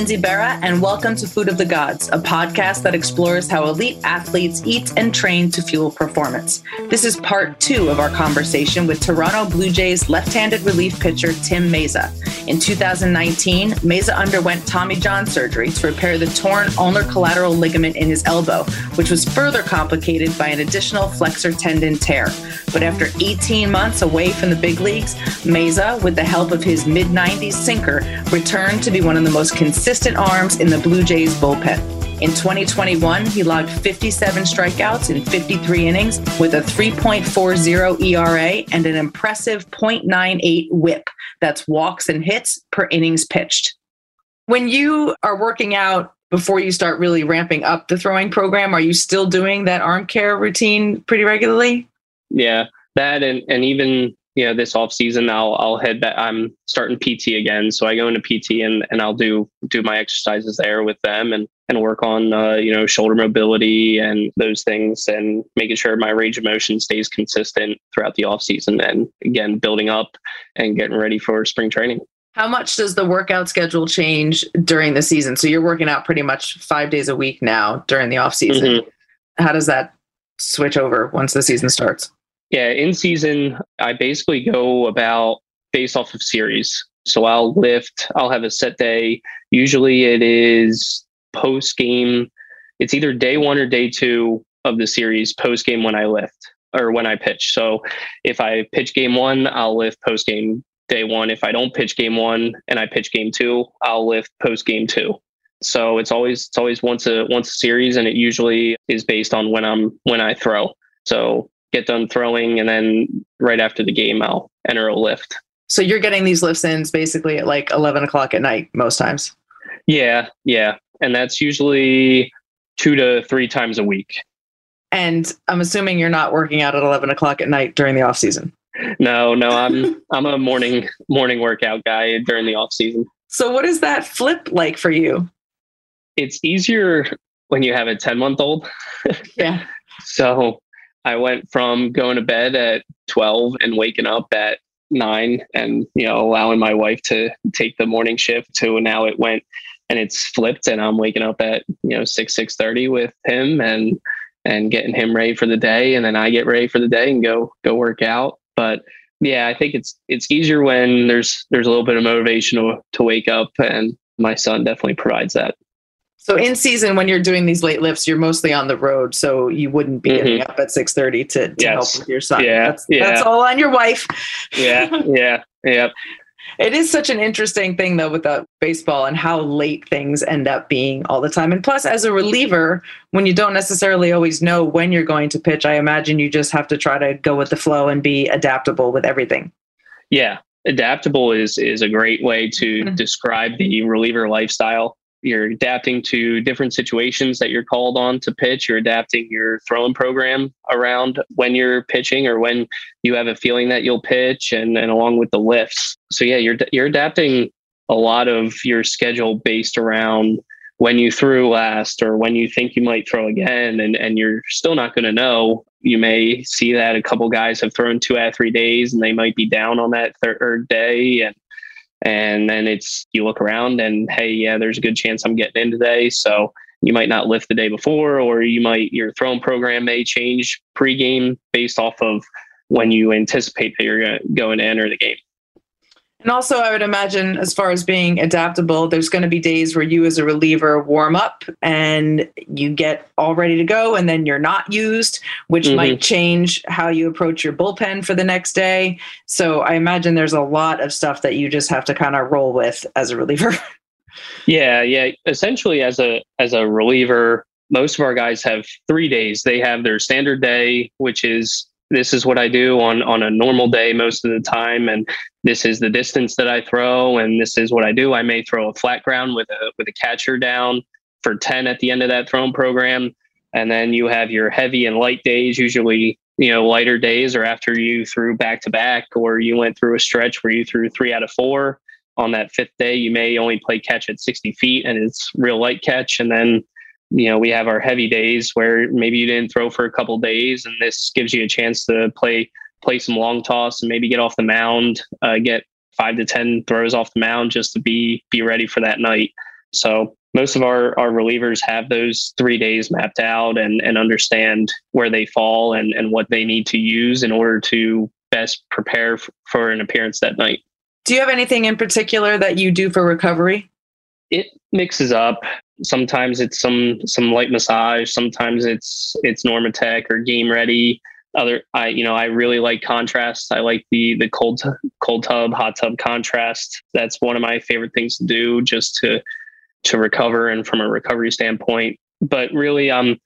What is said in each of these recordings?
Lindsay Berra, and welcome to Food of the Gods, a podcast that explores how elite athletes eat and train to fuel performance. This is part two of our conversation with Toronto Blue Jays left handed relief pitcher Tim Mayza. In 2019, Mayza underwent Tommy John surgery to repair the torn ulnar collateral ligament in his elbow, which was further complicated by an additional flexor tendon tear. But after 18 months away from the big leagues, Mayza, with the help of his mid 90s sinker, returned to be one of the most consistent arms in the Blue Jays bullpen. In 2021, he logged 57 strikeouts in 53 innings with a 3.40 ERA and an impressive 0.98 whip. That's walks and hits per innings pitched. When you are working out before you start really ramping up the throwing program, are you still doing that arm care routine pretty regularly? Yeah, that and, and even you know this off season I'll I'll head back I'm starting PT again so I go into PT and and I'll do do my exercises there with them and and work on uh, you know shoulder mobility and those things and making sure my range of motion stays consistent throughout the off season and again building up and getting ready for spring training. How much does the workout schedule change during the season? So you're working out pretty much 5 days a week now during the off season. Mm-hmm. How does that switch over once the season starts? Yeah, in season, I basically go about based off of series. So I'll lift, I'll have a set day. Usually it is post game. It's either day one or day two of the series, post game when I lift or when I pitch. So if I pitch game one, I'll lift post game day one. If I don't pitch game one and I pitch game two, I'll lift post game two. So it's always it's always once a once a series and it usually is based on when I'm when I throw. So get done throwing, and then right after the game, I'll enter a lift. So you're getting these lifts in basically at like 11 o'clock at night most times. Yeah, yeah, and that's usually two to three times a week. And I'm assuming you're not working out at 11 o'clock at night during the off season. No, no, I'm I'm a morning morning workout guy during the off season. So what is that flip like for you? It's easier when you have a 10 month old. yeah. so I went from going to bed at 12 and waking up at nine and, you know, allowing my wife to take the morning shift to now it went and it's flipped and I'm waking up at, you know, six, six thirty with him and, and getting him ready for the day. And then I get ready for the day and go, go work out. But yeah, I think it's, it's easier when there's, there's a little bit of motivation to, to wake up and my son definitely provides that. So in season, when you're doing these late lifts, you're mostly on the road, so you wouldn't be mm-hmm. getting up at six thirty to, to yes. help with your son. Yeah, that's, yeah. that's all on your wife. yeah, yeah, yeah. It is such an interesting thing though with the baseball and how late things end up being all the time. And plus, as a reliever, when you don't necessarily always know when you're going to pitch, I imagine you just have to try to go with the flow and be adaptable with everything. Yeah, adaptable is is a great way to mm-hmm. describe the reliever lifestyle you're adapting to different situations that you're called on to pitch. You're adapting your throwing program around when you're pitching or when you have a feeling that you'll pitch, and, and along with the lifts. So yeah, you're you're adapting a lot of your schedule based around when you threw last or when you think you might throw again, and and you're still not going to know. You may see that a couple guys have thrown two out of three days, and they might be down on that third day, and and then it's you look around and hey, yeah, there's a good chance I'm getting in today. So you might not lift the day before, or you might your throwing program may change pregame based off of when you anticipate that you're going to enter the game. And also, I would imagine, as far as being adaptable, there's going to be days where you, as a reliever, warm up and you get all ready to go, and then you're not used, which mm-hmm. might change how you approach your bullpen for the next day. So, I imagine there's a lot of stuff that you just have to kind of roll with as a reliever. Yeah, yeah. Essentially, as a as a reliever, most of our guys have three days. They have their standard day, which is this is what I do on on a normal day most of the time, and this is the distance that I throw, and this is what I do. I may throw a flat ground with a with a catcher down for ten at the end of that throwing program, and then you have your heavy and light days. Usually, you know, lighter days or after you threw back to back, or you went through a stretch where you threw three out of four. On that fifth day, you may only play catch at sixty feet, and it's real light catch, and then you know, we have our heavy days where maybe you didn't throw for a couple days, and this gives you a chance to play play some long toss and maybe get off the mound, uh, get five to ten throws off the mound just to be be ready for that night. So most of our, our relievers have those three days mapped out and, and understand where they fall and, and what they need to use in order to best prepare f- for an appearance that night. Do you have anything in particular that you do for recovery? It mixes up. Sometimes it's some some light massage. Sometimes it's it's Normatec or Game Ready. Other, I you know I really like contrast. I like the the cold cold tub hot tub contrast. That's one of my favorite things to do, just to to recover and from a recovery standpoint. But really, um,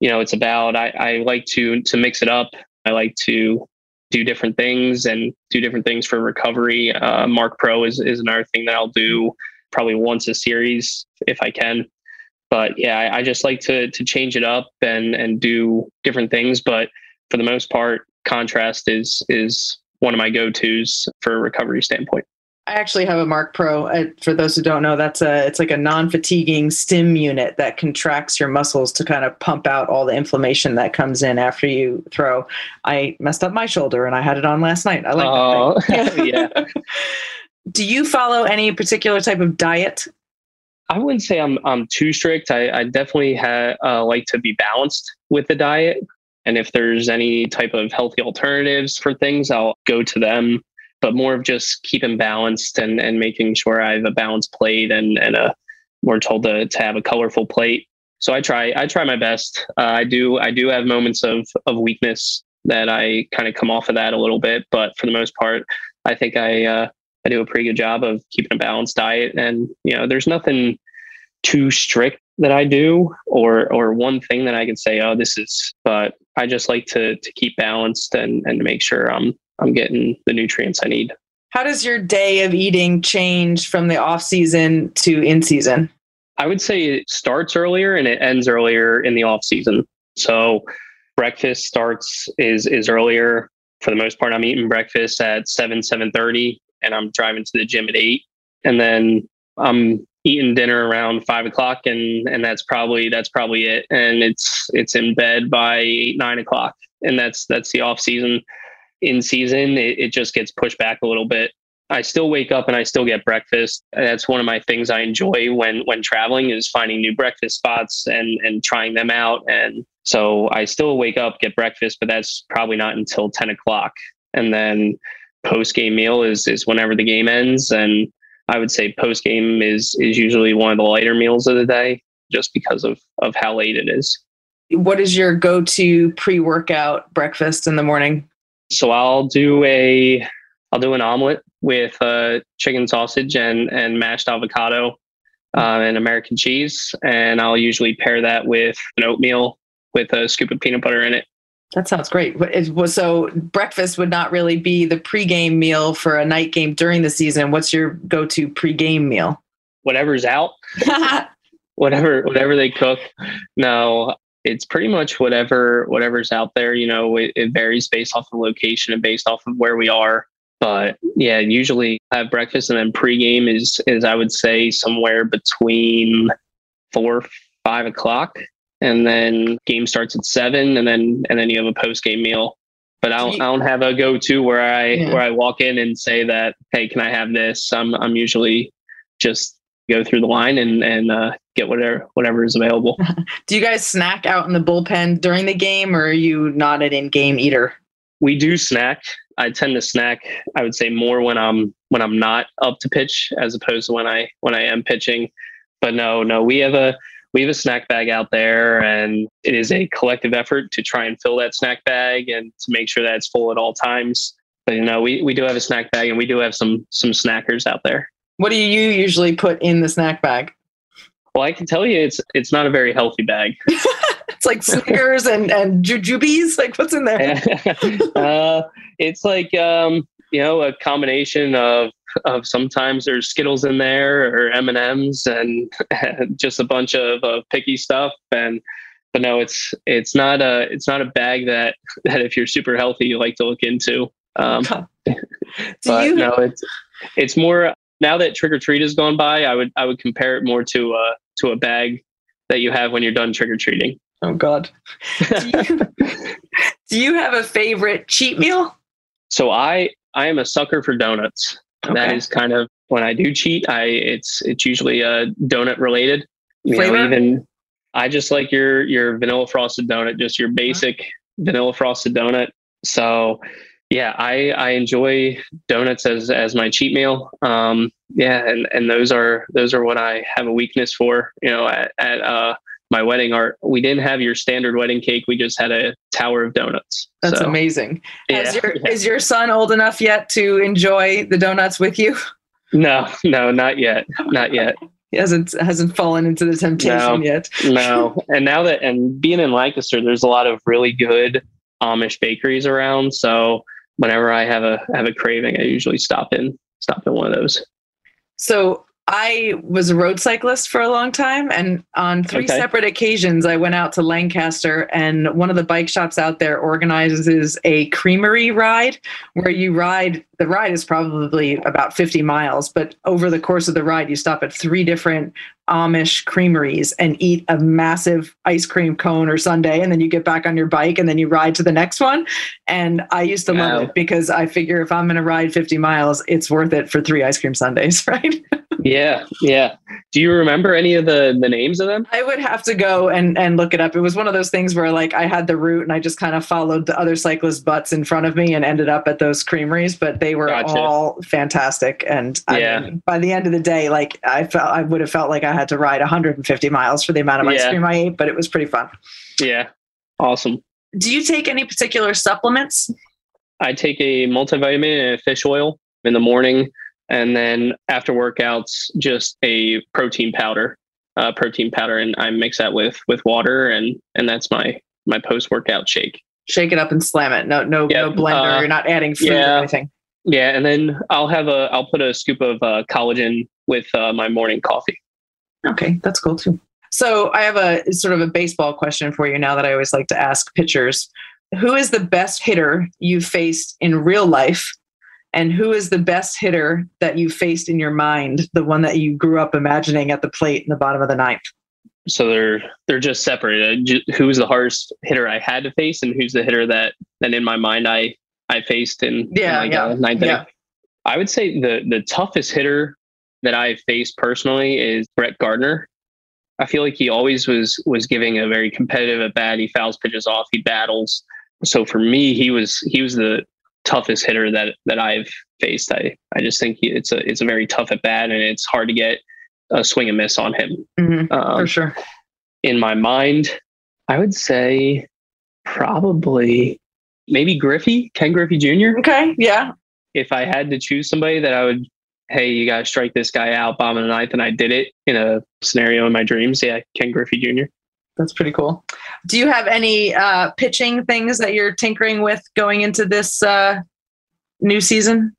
you know, it's about I, I like to to mix it up. I like to do different things and do different things for recovery. Uh, Marc Pro is is another thing that I'll do probably once a series if I can. But yeah, I, I just like to to change it up and and do different things. But for the most part, contrast is is one of my go tos for a recovery standpoint. I actually have a Marc Pro. Uh, for those who don't know, that's a it's like a non-fatiguing stim unit that contracts your muscles to kind of pump out all the inflammation that comes in after you throw. I messed up my shoulder and I had it on last night. I like Oh, that. yeah. Do you follow any particular type of diet? I wouldn't say I'm I'm too strict. I, I definitely ha- uh, like to be balanced with the diet, and if there's any type of healthy alternatives for things, I'll go to them. But more of just keeping balanced and and making sure I have a balanced plate and and a we're told to to have a colorful plate. So I try I try my best. Uh, I do I do have moments of of weakness that I kind of come off of that a little bit, but for the most part, I think I uh, I do a pretty good job of keeping a balanced diet. And you know, there's nothing too strict that I do, or or one thing that I can say, oh, this is. But I just like to to keep balanced and and to make sure I'm I'm getting the nutrients I need. How does your day of eating change from the off season to in season? I would say it starts earlier and it ends earlier in the off season. So breakfast starts is is earlier. For the most part, I'm eating breakfast at seven seven thirty, and I'm driving to the gym at eight, and then I'm eating dinner around five o'clock, and and that's probably that's probably it. And it's it's in bed by eight nine o'clock, and that's that's the off season. In season, it, it just gets pushed back a little bit. I still wake up and I still get breakfast. That's one of my things I enjoy when when traveling is finding new breakfast spots and and trying them out. And so I still wake up, get breakfast, but that's probably not until ten o'clock. And then post game meal is is whenever the game ends. And I would say post game is is usually one of the lighter meals of the day, just because of of how late it is. What is your go to pre workout breakfast in the morning? So I'll do a I'll do an omelet with uh, chicken sausage and and mashed avocado uh, and American cheese, and I'll usually pair that with an oatmeal with a scoop of peanut butter in it. That sounds great. It was so breakfast would not really be the pregame meal for a night game during the season. What's your go to pregame meal? Whatever's out, whatever whatever they cook. No, it's pretty much whatever whatever's out there. You know, it, it varies based off of location and based off of where we are. But yeah, usually I have breakfast and then pregame is is I would say somewhere between four five o'clock, and then game starts at seven, and then and then you have a post game meal. But I don't, I don't have a go to where I Yeah. where I walk in and say that hey, can I have this? I'm I'm usually just go through the line and and uh, get whatever whatever is available. Do you guys snack out in the bullpen during the game or are you not an in game eater? we do snack. I tend to snack. I would say more when I'm when I'm not up to pitch, as opposed to when I when I am pitching. But no, no, we have a we have a snack bag out there, and it is a collective effort to try and fill that snack bag and to make sure that it's full at all times. But you know, we we do have a snack bag, and we do have some some snackers out there. What do you usually put in the snack bag? Well, I can tell you, it's it's not a very healthy bag. It's like Snickers and, and jujubes. Like what's in there? uh, it's like um, you know a combination of of sometimes there's Skittles in there or M and M's and just a bunch of, of picky stuff. And but no, it's it's not a it's not a bag that that if you're super healthy you like to look into. Um, Do but you no, it's it's more now that trick or treat has gone by. I would I would compare it more to a to a bag that you have when you're done trick or treating. Oh God. Do you, do you have a favorite cheat meal? So I I am a sucker for donuts. That Okay. is kind of when I do cheat, I it's it's usually uh, donut related. You Flavor? know, even I just like your your vanilla frosted donut, just your basic vanilla frosted donut. So yeah, I I enjoy donuts as as my cheat meal. Um, yeah, and and those are those are what I have a weakness for. You know, at, at uh my wedding art, we didn't have your standard wedding cake. We just had a tower of donuts. That's So, amazing. Yeah, Is your yeah. is your son old enough yet to enjoy the donuts with you? No, no, not yet, not yet. He hasn't hasn't fallen into the temptation No. yet. no and now that and being in lancaster there's a lot of really good amish bakeries around so whenever i have a have a craving i usually stop in stop in one of those So I was a road cyclist for a long time, and on three Okay. separate occasions, I went out to Lancaster, and one of the bike shops out there organizes a creamery ride where you ride. The ride is probably about 50 miles, but over the course of the ride, you stop at three different Amish creameries and eat a massive ice cream cone or sundae, and then you get back on your bike and then you ride to the next one. And I used to love it because I figure if I'm going to ride 50 miles, it's worth it for three ice cream sundaes, right? yeah yeah do you remember any of the the names of them I would have to go and and look it up. It was one of those things where like I had the route and I just kind of followed the other cyclists' butts in front of me and ended up at those creameries, but they were Gotcha. all fantastic. And I Yeah. mean, by the end of the day, like I felt I would have felt like I had to ride 150 miles for the amount of ice Yeah. cream I ate, but it was pretty fun. yeah awesome Do you take any particular supplements? i take a multivitamin and a fish oil in the morning and then after workouts just a protein powder uh, protein powder and i mix that with with water and and that's my my post workout shake Shake it up and slam it. No, no, Yeah, no blender. uh, You're not adding food yeah. or anything. Yeah, and then I'll have a I'll put a scoop of uh, collagen with uh, my morning coffee. Okay, that's cool too. So I have a sort of a baseball question for you now that I always like to ask pitchers. Who is the best hitter you faced in real life? And who is the best hitter that you faced in your mind, the one that you grew up imagining at the plate in the bottom of the ninth? So they're they're just separate. Ju- who's the hardest hitter I had to face, and who's the hitter that that in my mind I I faced in Yeah, in like, yeah, uh, ninth yeah. inning. I would say the the toughest hitter that I've faced personally is Brett Gardner. I feel like he always was was giving a very competitive at bat. He fouls pitches off. He battles. So for me, he was he was the toughest hitter that that I've faced. I I just think he, it's a it's a very tough at bat, and it's hard to get a swing and miss on him. Mhm, Um, for sure. in my mind, I would say probably maybe Griffey, Ken Griffey Jr. Okay. Yeah. If I had to choose somebody that I would, hey, you got to strike this guy out, bottom of the ninth, and I did it in a scenario in my dreams, yeah, Ken Griffey Jr. That's pretty cool. Do you have any uh, pitching things that you're tinkering with going into this uh, new season?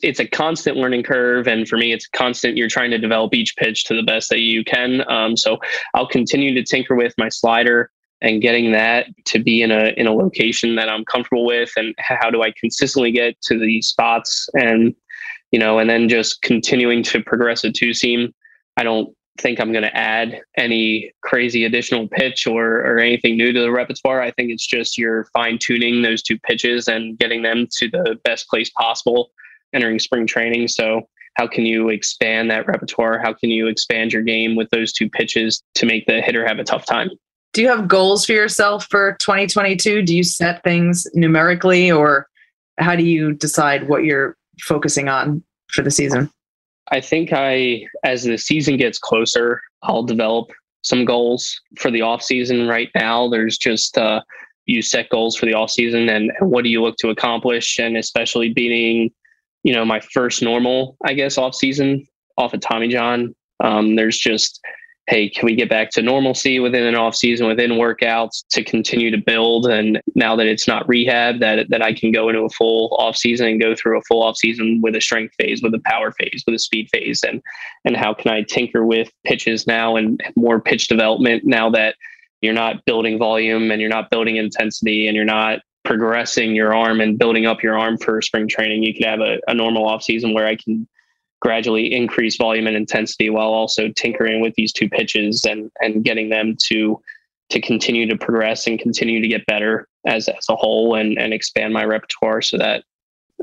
It's a constant learning curve, and for me, it's constant. You're trying to develop each pitch to the best that you can. Um, so I'll continue to tinker with my slider and getting that to be in a in a location that I'm comfortable with, and how do I consistently get to these spots, and you know, and then just continuing to progress a two seam. I don't think I'm going to add any crazy additional pitch or or anything new to the repertoire. I think it's just you're fine tuning those two pitches and getting them to the best place possible entering spring training. So how can you expand that repertoire? How can you expand your game with those two pitches to make the hitter have a tough time? Do you have goals for yourself for 2022? Do you set things numerically or how do you decide what you're focusing on for the season? I think I, as the season gets closer, I'll develop some goals for the off season. Right now, there's just uh, you set goals for the off season, and, and what do you look to accomplish? And especially being, you know, my first normal, I guess, off season off of Tommy John. Um, there's just, hey, can we get back to normalcy within an off season, within workouts to continue to build? And now that it's not rehab, that that I can go into a full off season and go through a full off season with a strength phase, with a power phase, with a speed phase, and and how can I tinker with pitches now and more pitch development now that you're not building volume and you're not building intensity and you're not progressing your arm and building up your arm for spring training. You could have a, a normal off season where I can gradually increase volume and intensity while also tinkering with these two pitches and and getting them to to continue to progress and continue to get better as as a whole and and expand my repertoire so that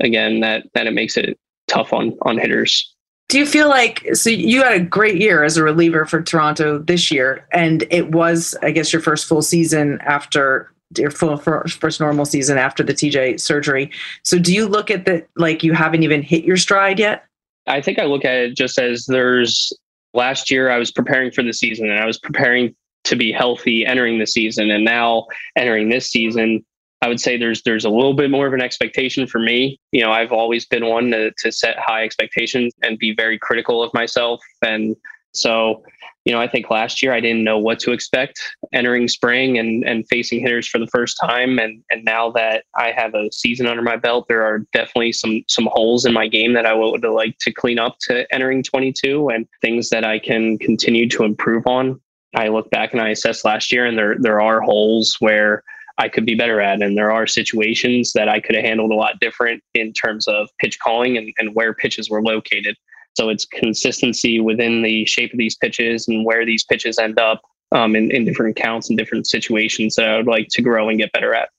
again that that it makes it tough on on hitters Do you feel like so you had a great year as a reliever for Toronto this year, and it was, I guess, your first full season after your full first normal season after the TJ surgery. So do you look at that like you haven't even hit your stride yet? I think I look at it just as there's last year I was preparing for the season and I was preparing to be healthy entering the season and now entering this season I would say there's there's a little bit more of an expectation for me. You know, I've always been one to, to set high expectations and be very critical of myself. And so, you know, I think last year I didn't know what to expect entering spring and and facing hitters for the first time. And and now that I have a season under my belt, there are definitely some some holes in my game that I would like to clean up to entering 22 and things that I can continue to improve on. I look back and I assess last year, and there there are holes where I could be better at. And there are situations that I could have handled a lot different in terms of pitch calling and, and where pitches were located. So it's consistency within the shape of these pitches and where these pitches end up um, in, in different counts and different situations that I would like to grow and get better at.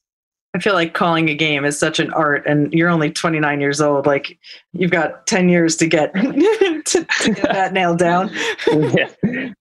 I feel like calling a game is such an art, and you're only 29 years old. Like you've got 10 years to get to, to, get that nailed down. yeah,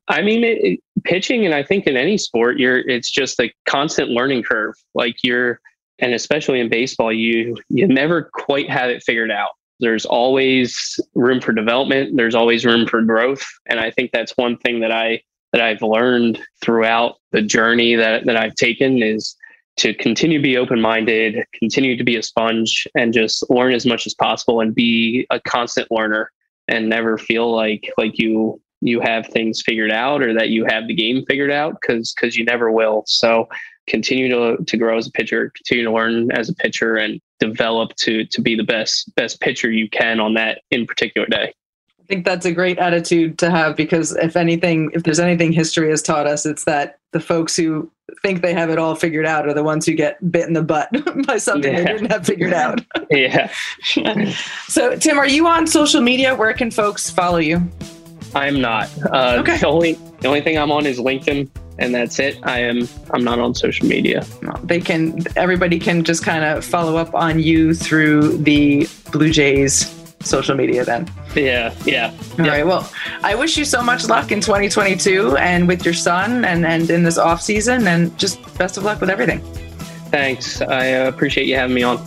I mean, it, it, pitching, and I think in any sport, you're it's just a constant learning curve. Like you're, and especially in baseball, you you never quite have it figured out. There's always room for development. There's always room for growth, and I think that's one thing that I that I've learned throughout the journey that that I've taken is to continue to be open minded, continue to be a sponge, and just learn as much as possible and be a constant learner and never feel like like you you have things figured out or that you have the game figured out because because you never will. So continue to to grow as a pitcher, continue to learn as a pitcher, and develop to to be the best best pitcher you can on that in particular day. I think that's a great attitude to have because if anything, if there's anything history has taught us, it's that the folks who think they have it all figured out are the ones who get bit in the butt by something yeah. they didn't have figured out. yeah. so, Tim, are you on social media? Where can folks follow you? I'm not. Uh, okay. The only the only thing I'm on is LinkedIn, and that's it. I am. I'm not on social media. No, they can. Everybody can just kind of follow up on you through the Blue Jays social media then. Yeah, yeah. All yeah. right. Well, I wish you so much luck in 2022 and with your son and, and in this off season and just best of luck with everything. Thanks. I uh, appreciate you having me on.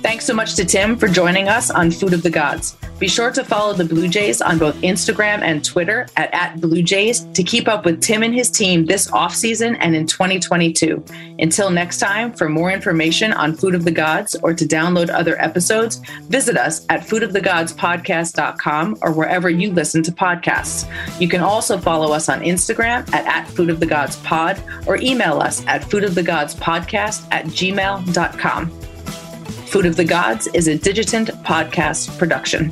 Thanks so much to Tim for joining us on Food of the Gods. Be sure to follow the Blue Jays on both Instagram and Twitter at, at Blue Jays to keep up with Tim and his team this offseason and in 2022. Until next time, for more information on Food of the Gods or to download other episodes, visit us at foodofthegodspodcast.com or wherever you listen to podcasts. You can also follow us on Instagram at, at Food of the Gods Pod or email us at foodofthegodspodcast at gmail.com. Food of the Gods is a Digitant podcast production.